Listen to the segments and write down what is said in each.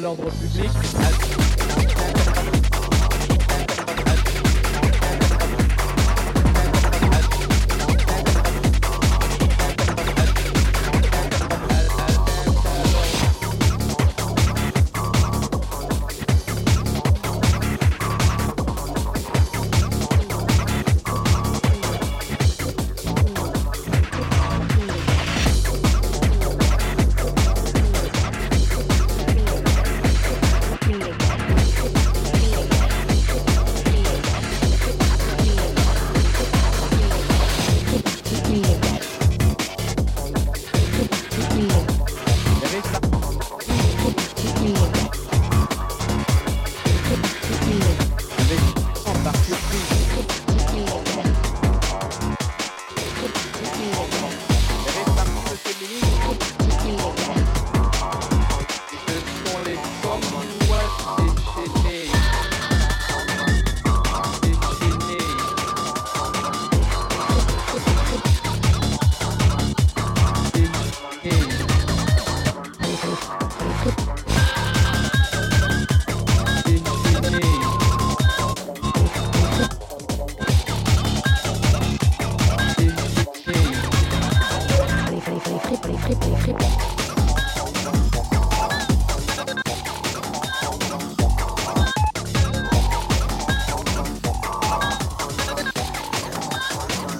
l'ordre public.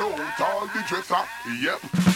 out all the dresser. Yep.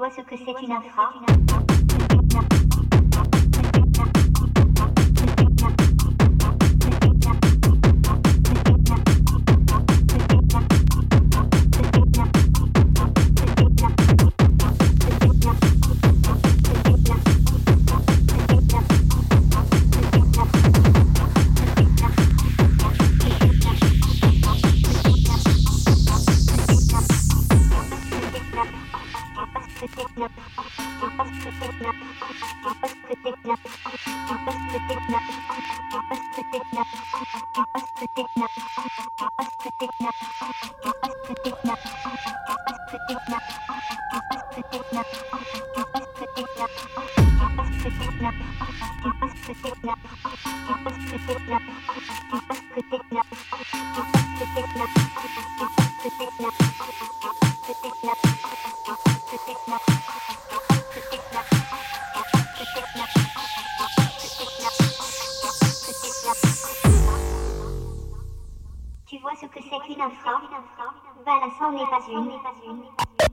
vois ce que c'est une infra. Balafrina Fra, Balafra n'est pas une.